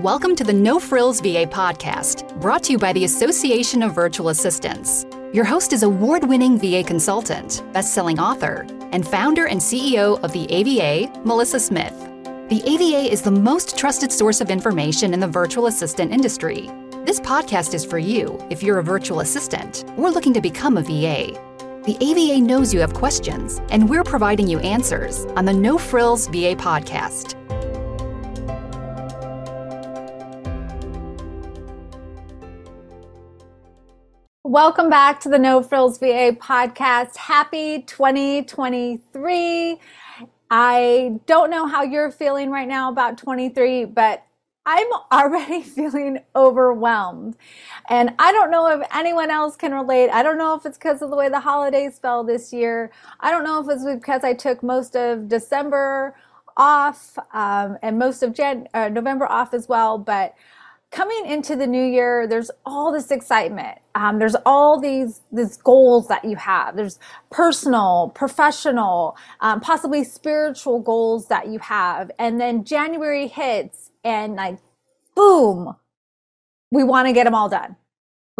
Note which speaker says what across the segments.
Speaker 1: Welcome to the No Frills VA podcast, brought to you by the Association of Virtual Assistants. Your host is award winning VA consultant, best selling author, and founder and CEO of the AVA, Melissa Smith. The AVA is the most trusted source of information in the virtual assistant industry. This podcast is for you if you're a virtual assistant or looking to become a VA. The AVA knows you have questions, and we're providing you answers on the No Frills VA podcast.
Speaker 2: Welcome back to the No Frills VA podcast. Happy 2023. I don't know how you're feeling right now about 23, but I'm already feeling overwhelmed. And I don't know if anyone else can relate. I don't know if it's because of the way the holidays fell this year. I don't know if it's because I took most of December off um, and most of Jan- uh, November off as well, but coming into the new year, there's all this excitement. Um, there's all these these goals that you have. There's personal, professional, um, possibly spiritual goals that you have, and then January hits, and like, boom, we want to get them all done.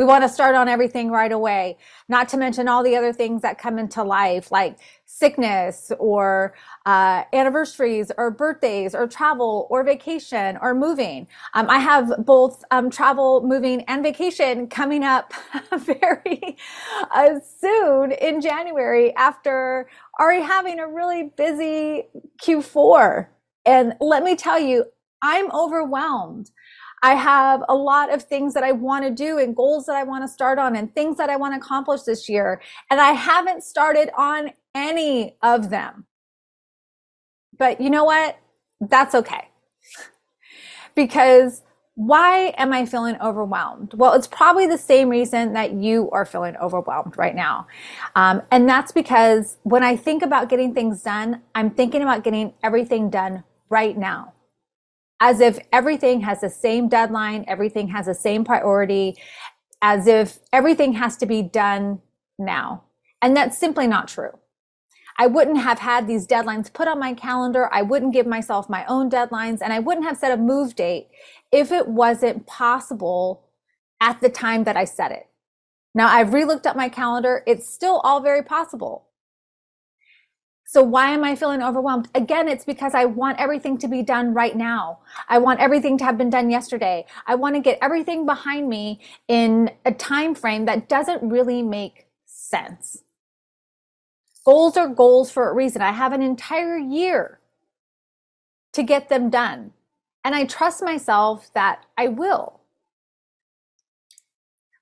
Speaker 2: We want to start on everything right away, not to mention all the other things that come into life, like sickness or uh, anniversaries or birthdays or travel or vacation or moving. Um, I have both um, travel, moving, and vacation coming up very uh, soon in January after already having a really busy Q4. And let me tell you, I'm overwhelmed. I have a lot of things that I want to do and goals that I want to start on and things that I want to accomplish this year. And I haven't started on any of them. But you know what? That's okay. because why am I feeling overwhelmed? Well, it's probably the same reason that you are feeling overwhelmed right now. Um, and that's because when I think about getting things done, I'm thinking about getting everything done right now as if everything has the same deadline, everything has the same priority, as if everything has to be done now. And that's simply not true. I wouldn't have had these deadlines put on my calendar. I wouldn't give myself my own deadlines and I wouldn't have set a move date if it wasn't possible at the time that I set it. Now I've relooked at my calendar. It's still all very possible. So why am I feeling overwhelmed? Again, it's because I want everything to be done right now. I want everything to have been done yesterday. I want to get everything behind me in a time frame that doesn't really make sense. Goals are goals for a reason. I have an entire year to get them done. And I trust myself that I will.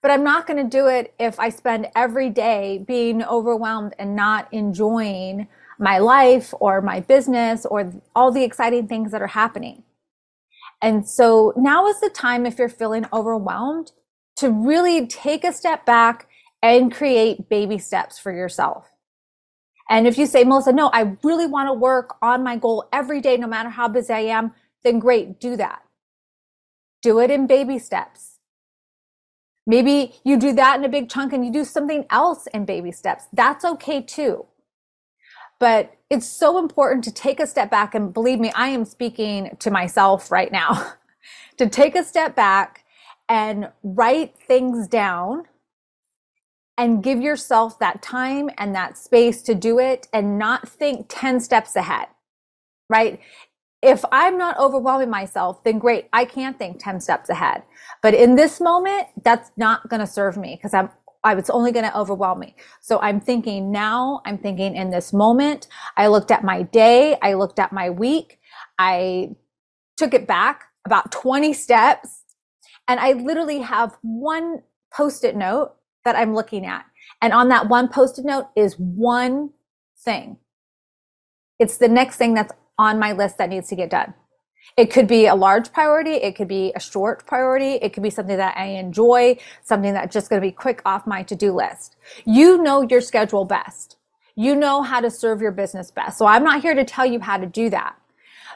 Speaker 2: But I'm not going to do it if I spend every day being overwhelmed and not enjoying my life or my business or all the exciting things that are happening. And so now is the time if you're feeling overwhelmed to really take a step back and create baby steps for yourself. And if you say, Melissa, no, I really want to work on my goal every day, no matter how busy I am, then great, do that. Do it in baby steps. Maybe you do that in a big chunk and you do something else in baby steps. That's okay too. But it's so important to take a step back. And believe me, I am speaking to myself right now to take a step back and write things down and give yourself that time and that space to do it and not think 10 steps ahead, right? If I'm not overwhelming myself, then great. I can think 10 steps ahead. But in this moment, that's not going to serve me because I'm I was only going to overwhelm me. So I'm thinking now, I'm thinking in this moment. I looked at my day, I looked at my week, I took it back about 20 steps, and I literally have one post it note that I'm looking at. And on that one post it note is one thing. It's the next thing that's on my list that needs to get done. It could be a large priority. It could be a short priority. It could be something that I enjoy, something that's just going to be quick off my to-do list. You know your schedule best. You know how to serve your business best. So I'm not here to tell you how to do that,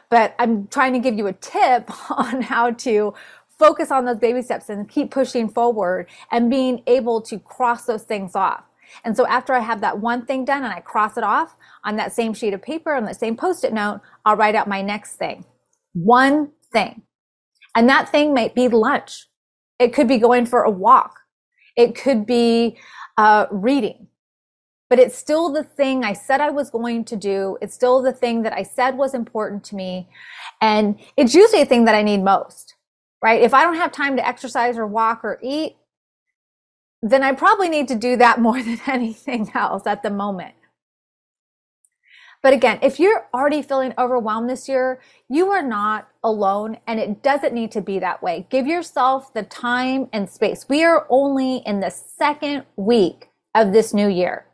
Speaker 2: but I'm trying to give you a tip on how to focus on those baby steps and keep pushing forward and being able to cross those things off. And so after I have that one thing done and I cross it off on that same sheet of paper on the same post-it note, I'll write out my next thing one thing. And that thing might be lunch. It could be going for a walk. It could be uh, reading. But it's still the thing I said I was going to do. It's still the thing that I said was important to me. And it's usually a thing that I need most, right? If I don't have time to exercise or walk or eat, then I probably need to do that more than anything else at the moment. But again, if you're already feeling overwhelmed this year, you are not alone and it doesn't need to be that way. Give yourself the time and space. We are only in the second week of this new year.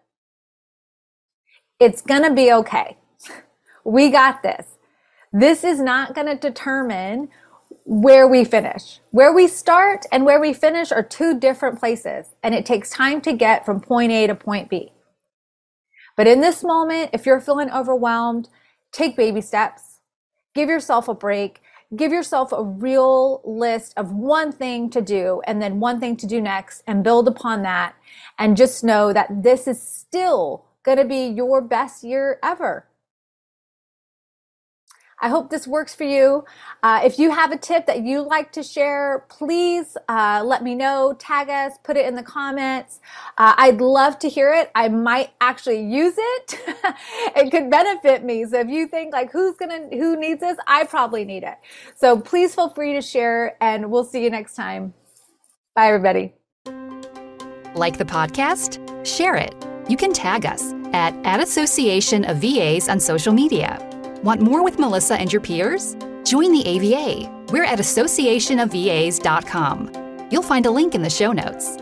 Speaker 2: It's going to be okay. We got this. This is not going to determine where we finish. Where we start and where we finish are two different places, and it takes time to get from point A to point B. But in this moment, if you're feeling overwhelmed, take baby steps. Give yourself a break. Give yourself a real list of one thing to do and then one thing to do next and build upon that. And just know that this is still going to be your best year ever. I hope this works for you. Uh, if you have a tip that you'd like to share, please uh, let me know, tag us, put it in the comments. Uh, I'd love to hear it. I might actually use it. it could benefit me. So if you think like who's gonna who needs this, I probably need it. So please feel free to share, and we'll see you next time. Bye, everybody.
Speaker 1: Like the podcast? Share it. You can tag us at, at Association of VAs on social media. Want more with Melissa and your peers? Join the AVA. We're at associationofvas.com. You'll find a link in the show notes.